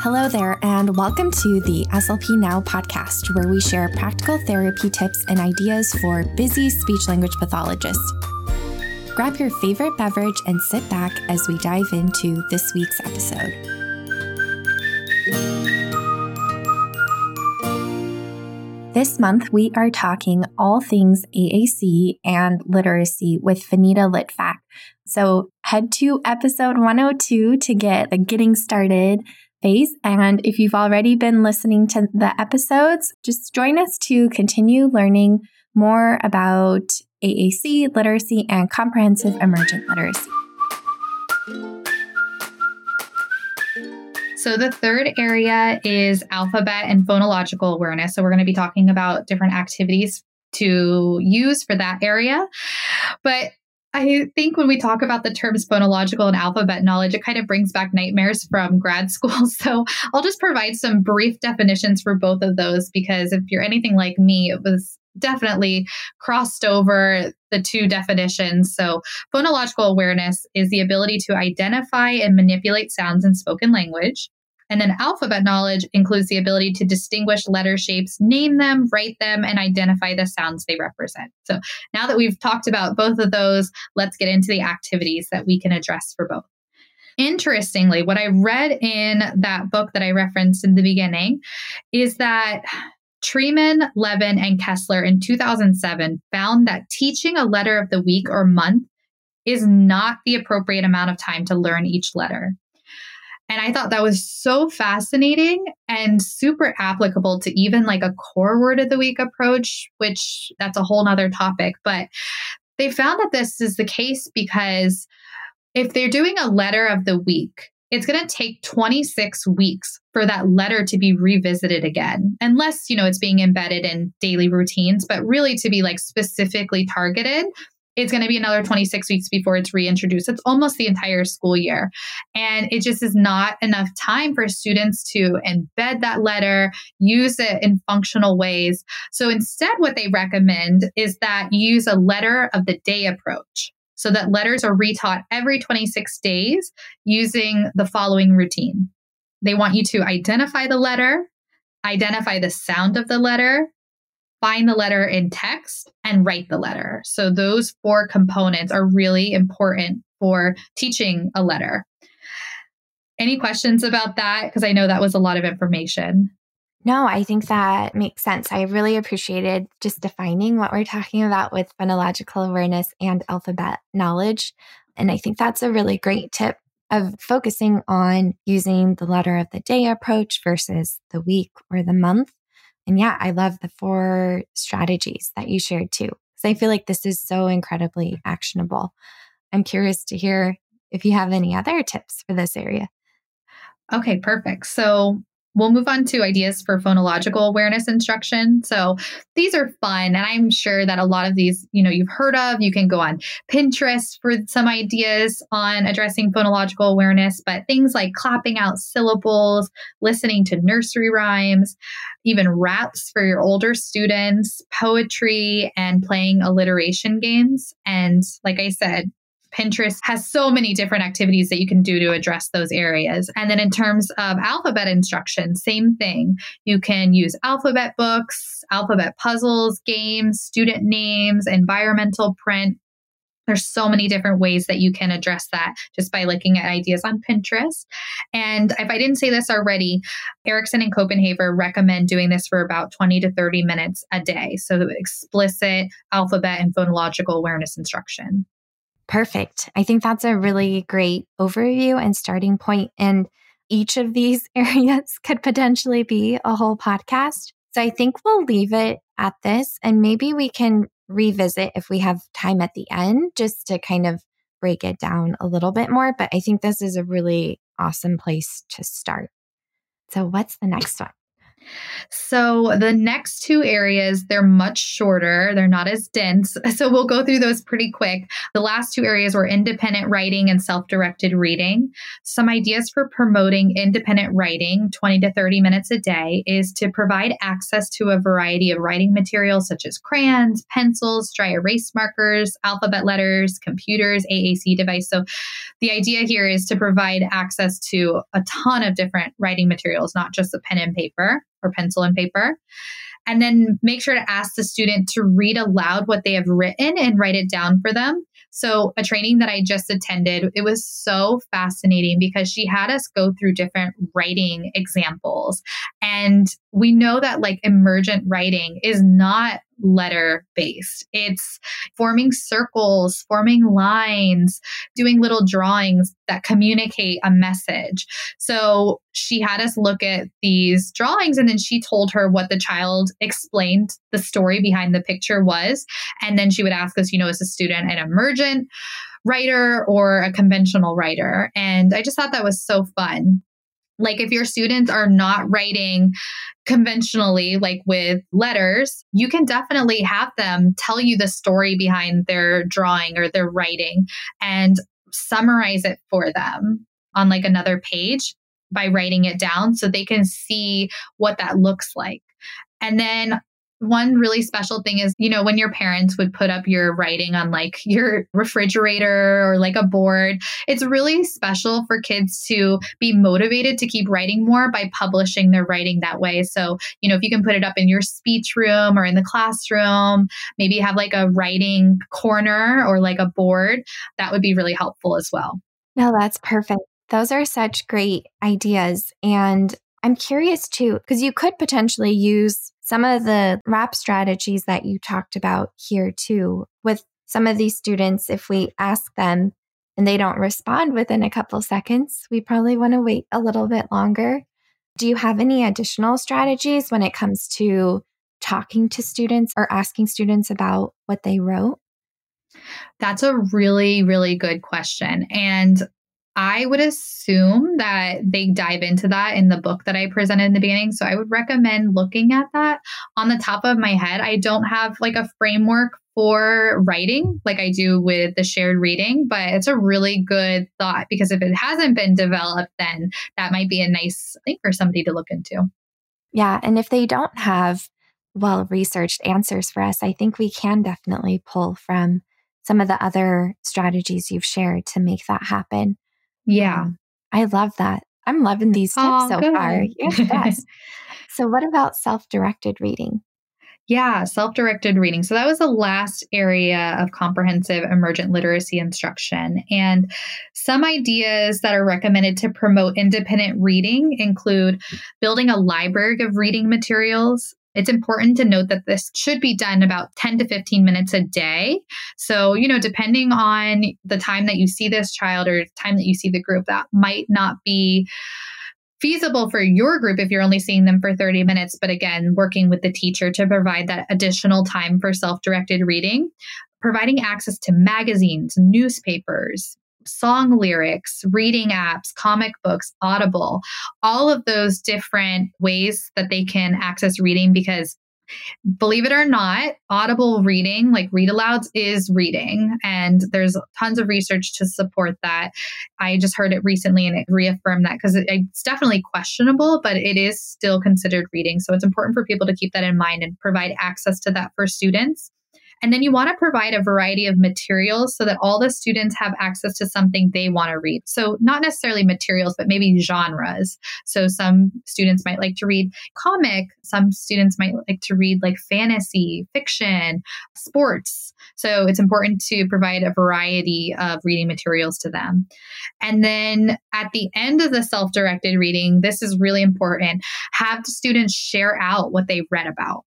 Hello there, and welcome to the SLP Now podcast, where we share practical therapy tips and ideas for busy speech language pathologists. Grab your favorite beverage and sit back as we dive into this week's episode. This month, we are talking all things AAC and literacy with Venita Litvack. So head to episode 102 to get the getting started phase. And if you've already been listening to the episodes, just join us to continue learning more about AAC, literacy, and comprehensive emergent literacy. So, the third area is alphabet and phonological awareness. So, we're going to be talking about different activities to use for that area. But I think when we talk about the terms phonological and alphabet knowledge, it kind of brings back nightmares from grad school. So I'll just provide some brief definitions for both of those because if you're anything like me, it was definitely crossed over the two definitions. So, phonological awareness is the ability to identify and manipulate sounds in spoken language. And then alphabet knowledge includes the ability to distinguish letter shapes, name them, write them, and identify the sounds they represent. So now that we've talked about both of those, let's get into the activities that we can address for both. Interestingly, what I read in that book that I referenced in the beginning is that Treiman, Levin, and Kessler in 2007 found that teaching a letter of the week or month is not the appropriate amount of time to learn each letter. And I thought that was so fascinating and super applicable to even like a core word of the week approach, which that's a whole nother topic. But they found that this is the case because if they're doing a letter of the week, it's going to take 26 weeks for that letter to be revisited again, unless, you know, it's being embedded in daily routines, but really to be like specifically targeted it's going to be another 26 weeks before it's reintroduced. It's almost the entire school year. And it just is not enough time for students to embed that letter, use it in functional ways. So instead, what they recommend is that you use a letter of the day approach. So that letters are retaught every 26 days using the following routine. They want you to identify the letter, identify the sound of the letter, find the letter in text and write the letter. So those four components are really important for teaching a letter. Any questions about that? Because I know that was a lot of information. No, I think that makes sense. I really appreciated just defining what we're talking about with phonological awareness and alphabet knowledge. And I think that's a really great tip of focusing on using the letter of the day approach versus the week or the month and yeah, I love the four strategies that you shared too. Because I feel like this is so incredibly actionable. I'm curious to hear if you have any other tips for this area. Okay, perfect. So we'll move on to ideas for phonological awareness instruction. So these are fun. And I'm sure that a lot of these, you know, you've heard of. You can go on Pinterest for some ideas on addressing phonological awareness, but things like clapping out syllables, listening to nursery rhymes, even raps for your older students, poetry, and playing alliteration games. And like I said, Pinterest has so many different activities that you can do to address those areas. And then in terms of alphabet instruction, same thing. You can use alphabet books, alphabet puzzles, games, student names, environmental print. There's so many different ways that you can address that just by looking at ideas on Pinterest. And if I didn't say this already, Erickson and Koppenhaver recommend doing this for about 20 to 30 minutes a day. So explicit alphabet and phonological awareness instruction. Perfect. I think that's a really great overview and starting point. And each of these areas could potentially be a whole podcast. So I think we'll leave it at this and maybe we can revisit if we have time at the end just to kind of break it down a little bit more. But I think this is a really awesome place to start. So, what's the next one? So the next two areas, they're much shorter. They're not as dense. So we'll go through those pretty quick. The last two areas were independent writing and self directed reading. Some ideas for promoting independent writing, 20 to 30 minutes a day, is to provide access to a variety of writing materials such as crayons, pencils, dry erase markers, alphabet letters, computers, AAC device. So the idea here is to provide access to a ton of different writing materials, not just the pen and paper or pencil and paper. And then make sure to ask the student to read aloud what they have written and write it down for them. So, a training that I just attended, it was so fascinating because she had us go through different writing examples. And we know that like emergent writing is not letter based. It's forming circles, forming lines, doing little drawings that communicate a message. So she had us look at these drawings and then she told her what the child explained the story behind the picture was. And then she would ask us, you know, as a student an emergent writer or a conventional writer? And I just thought that was so fun like if your students are not writing conventionally, like with letters, you can definitely have them tell you the story behind their drawing or their writing and summarize it for them on like another page by writing it down so they can see what that looks like. And then one really special thing is, you know, when your parents would put up your writing on like your refrigerator or like a board, it's really special for kids to be motivated to keep writing more by publishing their writing that way. So, you know, if you can put it up in your speech room or in the classroom, maybe have like a writing corner or like a board, that would be really helpful as well. No, that's perfect. Those are such great ideas. And I'm curious too, because you could potentially use some of the wrap strategies that you talked about here too with some of these students. If we ask them and they don't respond within a couple seconds, we probably want to wait a little bit longer. Do you have any additional strategies when it comes to talking to students or asking students about what they wrote? That's a really, really good question. And I would assume that they dive into that in the book that I presented in the beginning. So I would recommend looking at that. On the top of my head, I don't have like a framework for writing like I do with the shared reading, but it's a really good thought because if it hasn't been developed, then that might be a nice thing for somebody to look into. Yeah. And if they don't have well researched answers for us, I think we can definitely pull from some of the other strategies you've shared to make that happen. Yeah. I love that. I'm loving these tips oh, so good. far. Yes. so, what about self directed reading? Yeah, self directed reading. So, that was the last area of comprehensive emergent literacy instruction. And some ideas that are recommended to promote independent reading include building a library of reading materials, it's important to note that this should be done about 10 to 15 minutes a day. So, you know, depending on the time that you see this child or time that you see the group, that might not be feasible for your group if you're only seeing them for 30 minutes. But again, working with the teacher to provide that additional time for self directed reading, providing access to magazines, newspapers, song lyrics, reading apps, comic books, Audible, all of those different ways that they can access reading because believe it or not, audible reading, like read alouds, is reading. And there's tons of research to support that. I just heard it recently and it reaffirmed that because it's definitely questionable, but it is still considered reading. So it's important for people to keep that in mind and provide access to that for students. And then you want to provide a variety of materials so that all the students have access to something they want to read. So, not necessarily materials, but maybe genres. So, some students might like to read comic, some students might like to read like fantasy, fiction, sports. So, it's important to provide a variety of reading materials to them. And then at the end of the self directed reading, this is really important have the students share out what they read about.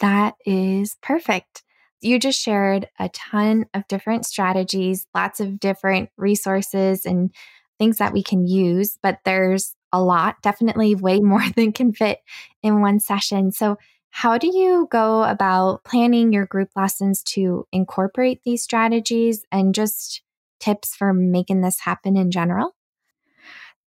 That is perfect. You just shared a ton of different strategies, lots of different resources and things that we can use, but there's a lot, definitely way more than can fit in one session. So, how do you go about planning your group lessons to incorporate these strategies and just tips for making this happen in general?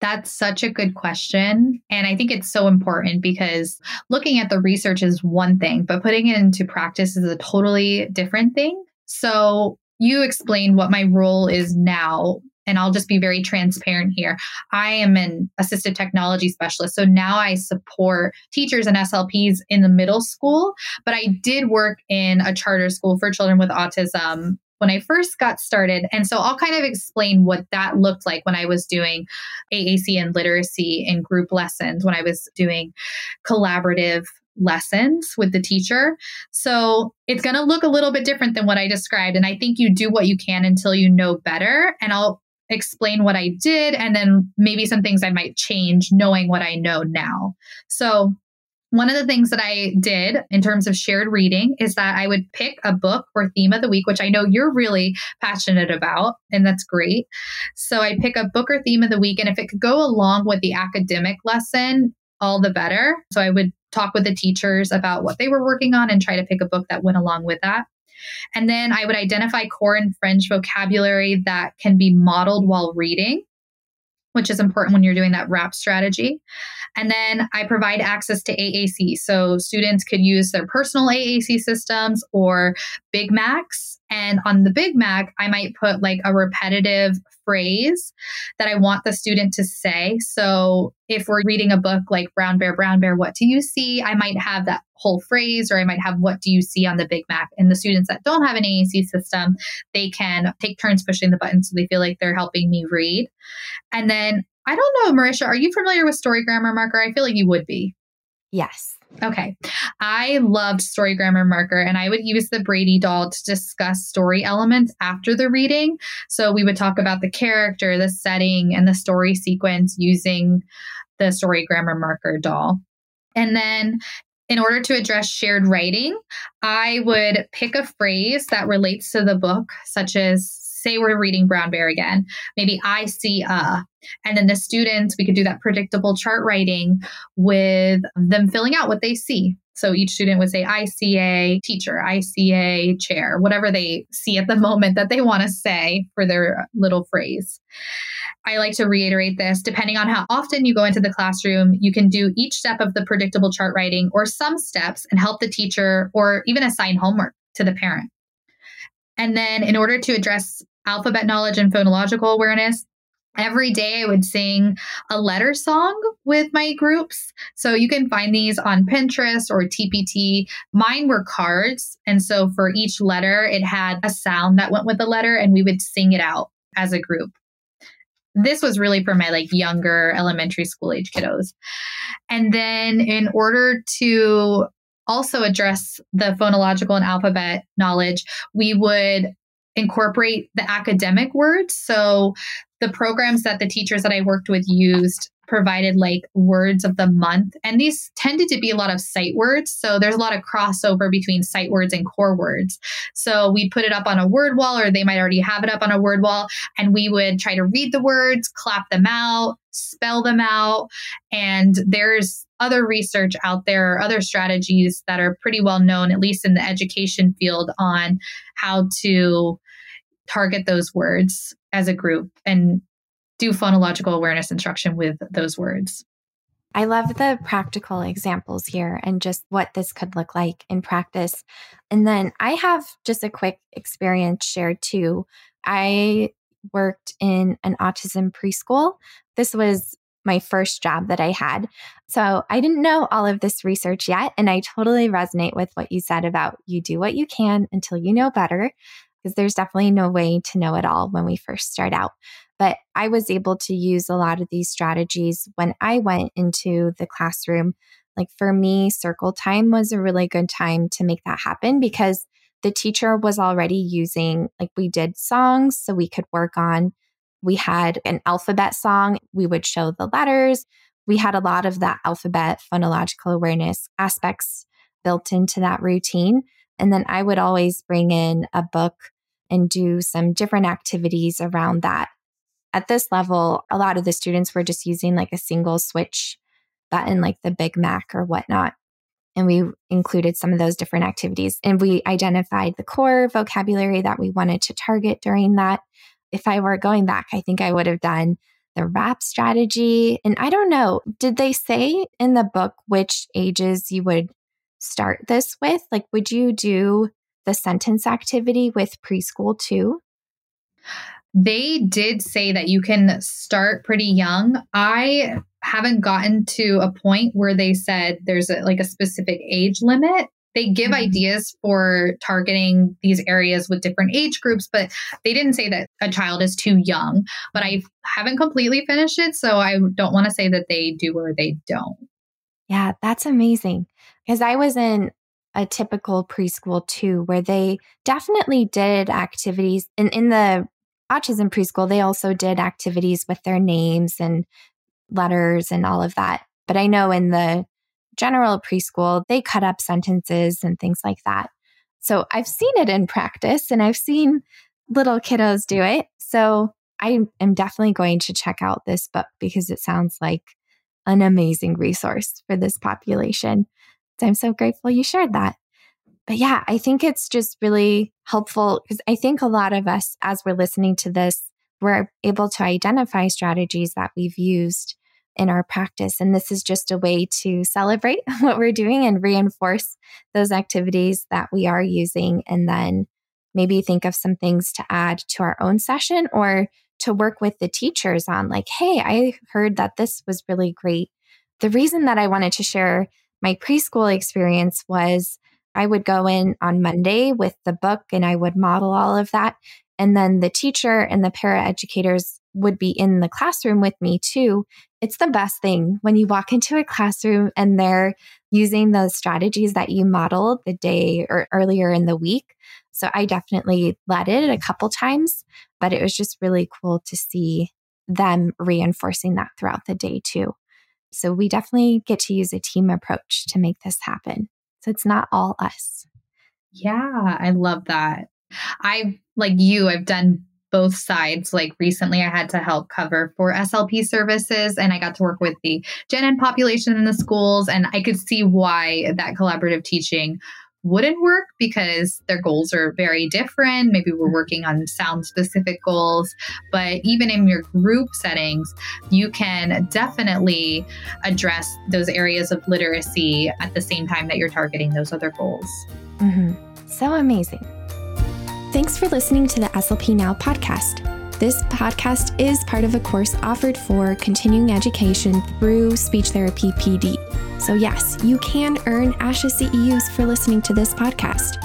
That's such a good question. And I think it's so important because looking at the research is one thing, but putting it into practice is a totally different thing. So you explained what my role is now. And I'll just be very transparent here. I am an assistive technology specialist. So now I support teachers and SLPs in the middle school, but I did work in a charter school for children with autism when I first got started. And so I'll kind of explain what that looked like when I was doing AAC and literacy in group lessons, when I was doing collaborative lessons with the teacher. So it's going to look a little bit different than what I described. And I think you do what you can until you know better. And I'll explain what I did and then maybe some things I might change knowing what I know now. So one of the things that I did in terms of shared reading is that I would pick a book or theme of the week, which I know you're really passionate about, and that's great. So I pick a book or theme of the week, and if it could go along with the academic lesson, all the better. So I would talk with the teachers about what they were working on and try to pick a book that went along with that. And then I would identify core and fringe vocabulary that can be modeled while reading which is important when you're doing that wrap strategy. And then I provide access to AAC. So students could use their personal AAC systems or Big Macs. And on the Big Mac, I might put like a repetitive phrase that I want the student to say. So if we're reading a book like Brown Bear, Brown Bear, what do you see? I might have that whole phrase, or I might have what do you see on the Big Mac. And the students that don't have an AAC system, they can take turns pushing the button so they feel like they're helping me read. And then I don't know, Marisha, are you familiar with Story Grammar Marker? I feel like you would be. Yes. Okay. I loved Story Grammar Marker and I would use the Braidy doll to discuss story elements after the reading. So we would talk about the character, the setting, and the story sequence using the Story Grammar Marker doll. And then in order to address shared writing, I would pick a phrase that relates to the book, such as say we're reading Brown Bear again, maybe I see a, and then the students, we could do that predictable chart writing with them filling out what they see. So each student would say, I see a teacher, I see a chair, whatever they see at the moment that they want to say for their little phrase. I like to reiterate this depending on how often you go into the classroom, you can do each step of the predictable chart writing or some steps and help the teacher or even assign homework to the parent. And then, in order to address alphabet knowledge and phonological awareness, every day I would sing a letter song with my groups. So you can find these on Pinterest or TPT. Mine were cards. And so for each letter, it had a sound that went with the letter, and we would sing it out as a group. This was really for my like younger elementary school age kiddos. And then in order to also address the phonological and alphabet knowledge, we would incorporate the academic words. So the programs that the teachers that I worked with used provided like words of the month. And these tended to be a lot of sight words. So there's a lot of crossover between sight words and core words. So we put it up on a word wall, or they might already have it up on a word wall, and we would try to read the words, clap them out, spell them out. And there's other research out there, or other strategies that are pretty well known, at least in the education field, on how to target those words as a group and do phonological awareness instruction with those words. I love the practical examples here and just what this could look like in practice. And then I have just a quick experience shared too. I worked in an autism preschool. This was my first job that I had. So I didn't know all of this research yet. And I totally resonate with what you said about you do what you can until you know better because there's definitely no way to know it all when we first start out. But I was able to use a lot of these strategies when I went into the classroom. Like for me, circle time was a really good time to make that happen because the teacher was already using, like, we did songs so we could work on. We had an alphabet song, we would show the letters. We had a lot of that alphabet phonological awareness aspects built into that routine. And then I would always bring in a book and do some different activities around that. At this level, a lot of the students were just using like a single switch button, like the Big Mac or whatnot. And we included some of those different activities. And we identified the core vocabulary that we wanted to target during that. If I were going back, I think I would have done the wrap strategy. And I don't know, did they say in the book which ages you would start this with? Like, would you do the sentence activity with preschool too? They did say that you can start pretty young. I haven't gotten to a point where they said there's a, like a specific age limit. They give mm-hmm. ideas for targeting these areas with different age groups, but they didn't say that a child is too young. But I haven't completely finished it, so I don't want to say that they do or they don't. Yeah, that's amazing. Because I was in a typical preschool too, where they definitely did activities. And in the autism preschool, they also did activities with their names and letters and all of that. But I know in the general preschool, they cut up sentences and things like that. So I've seen it in practice and I've seen little kiddos do it. So I am definitely going to check out this book because it sounds like an amazing resource for this population. So I'm so grateful you shared that. But yeah, I think it's just really helpful because I think a lot of us, as we're listening to this, we're able to identify strategies that we've used in our practice. And this is just a way to celebrate what we're doing and reinforce those activities that we are using. And then maybe think of some things to add to our own session or to work with the teachers on, like, hey, I heard that this was really great. The reason that I wanted to share my preschool experience was I would go in on Monday with the book and I would model all of that. And then the teacher and the para educators would be in the classroom with me too. It's the best thing when you walk into a classroom and they're using those strategies that you modeled the day or earlier in the week. So I definitely led it a couple times, but it was just really cool to see them reinforcing that throughout the day too. So we definitely get to use a team approach to make this happen. So it's not all us. Yeah, I love that. I like you, I've done both sides. Like recently, I had to help cover for SLP services, and I got to work with the Gen Ed population in the schools, and I could see why that collaborative teaching wouldn't work because their goals are very different. Maybe we're working on sound specific goals, but even in your group settings, you can definitely address those areas of literacy at the same time that you're targeting those other goals. Mm-hmm. So amazing. Thanks for listening to the SLP Now podcast. This podcast is part of a course offered for continuing education through Speech Therapy PD. So, yes, you can earn ASHA CEUs for listening to this podcast.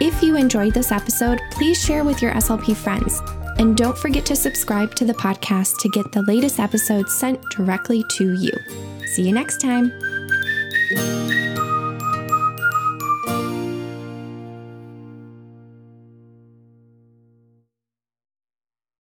If you enjoyed this episode, please share with your SLP friends. And don't forget to subscribe to the podcast to get the latest episodes sent directly to you. See you next time.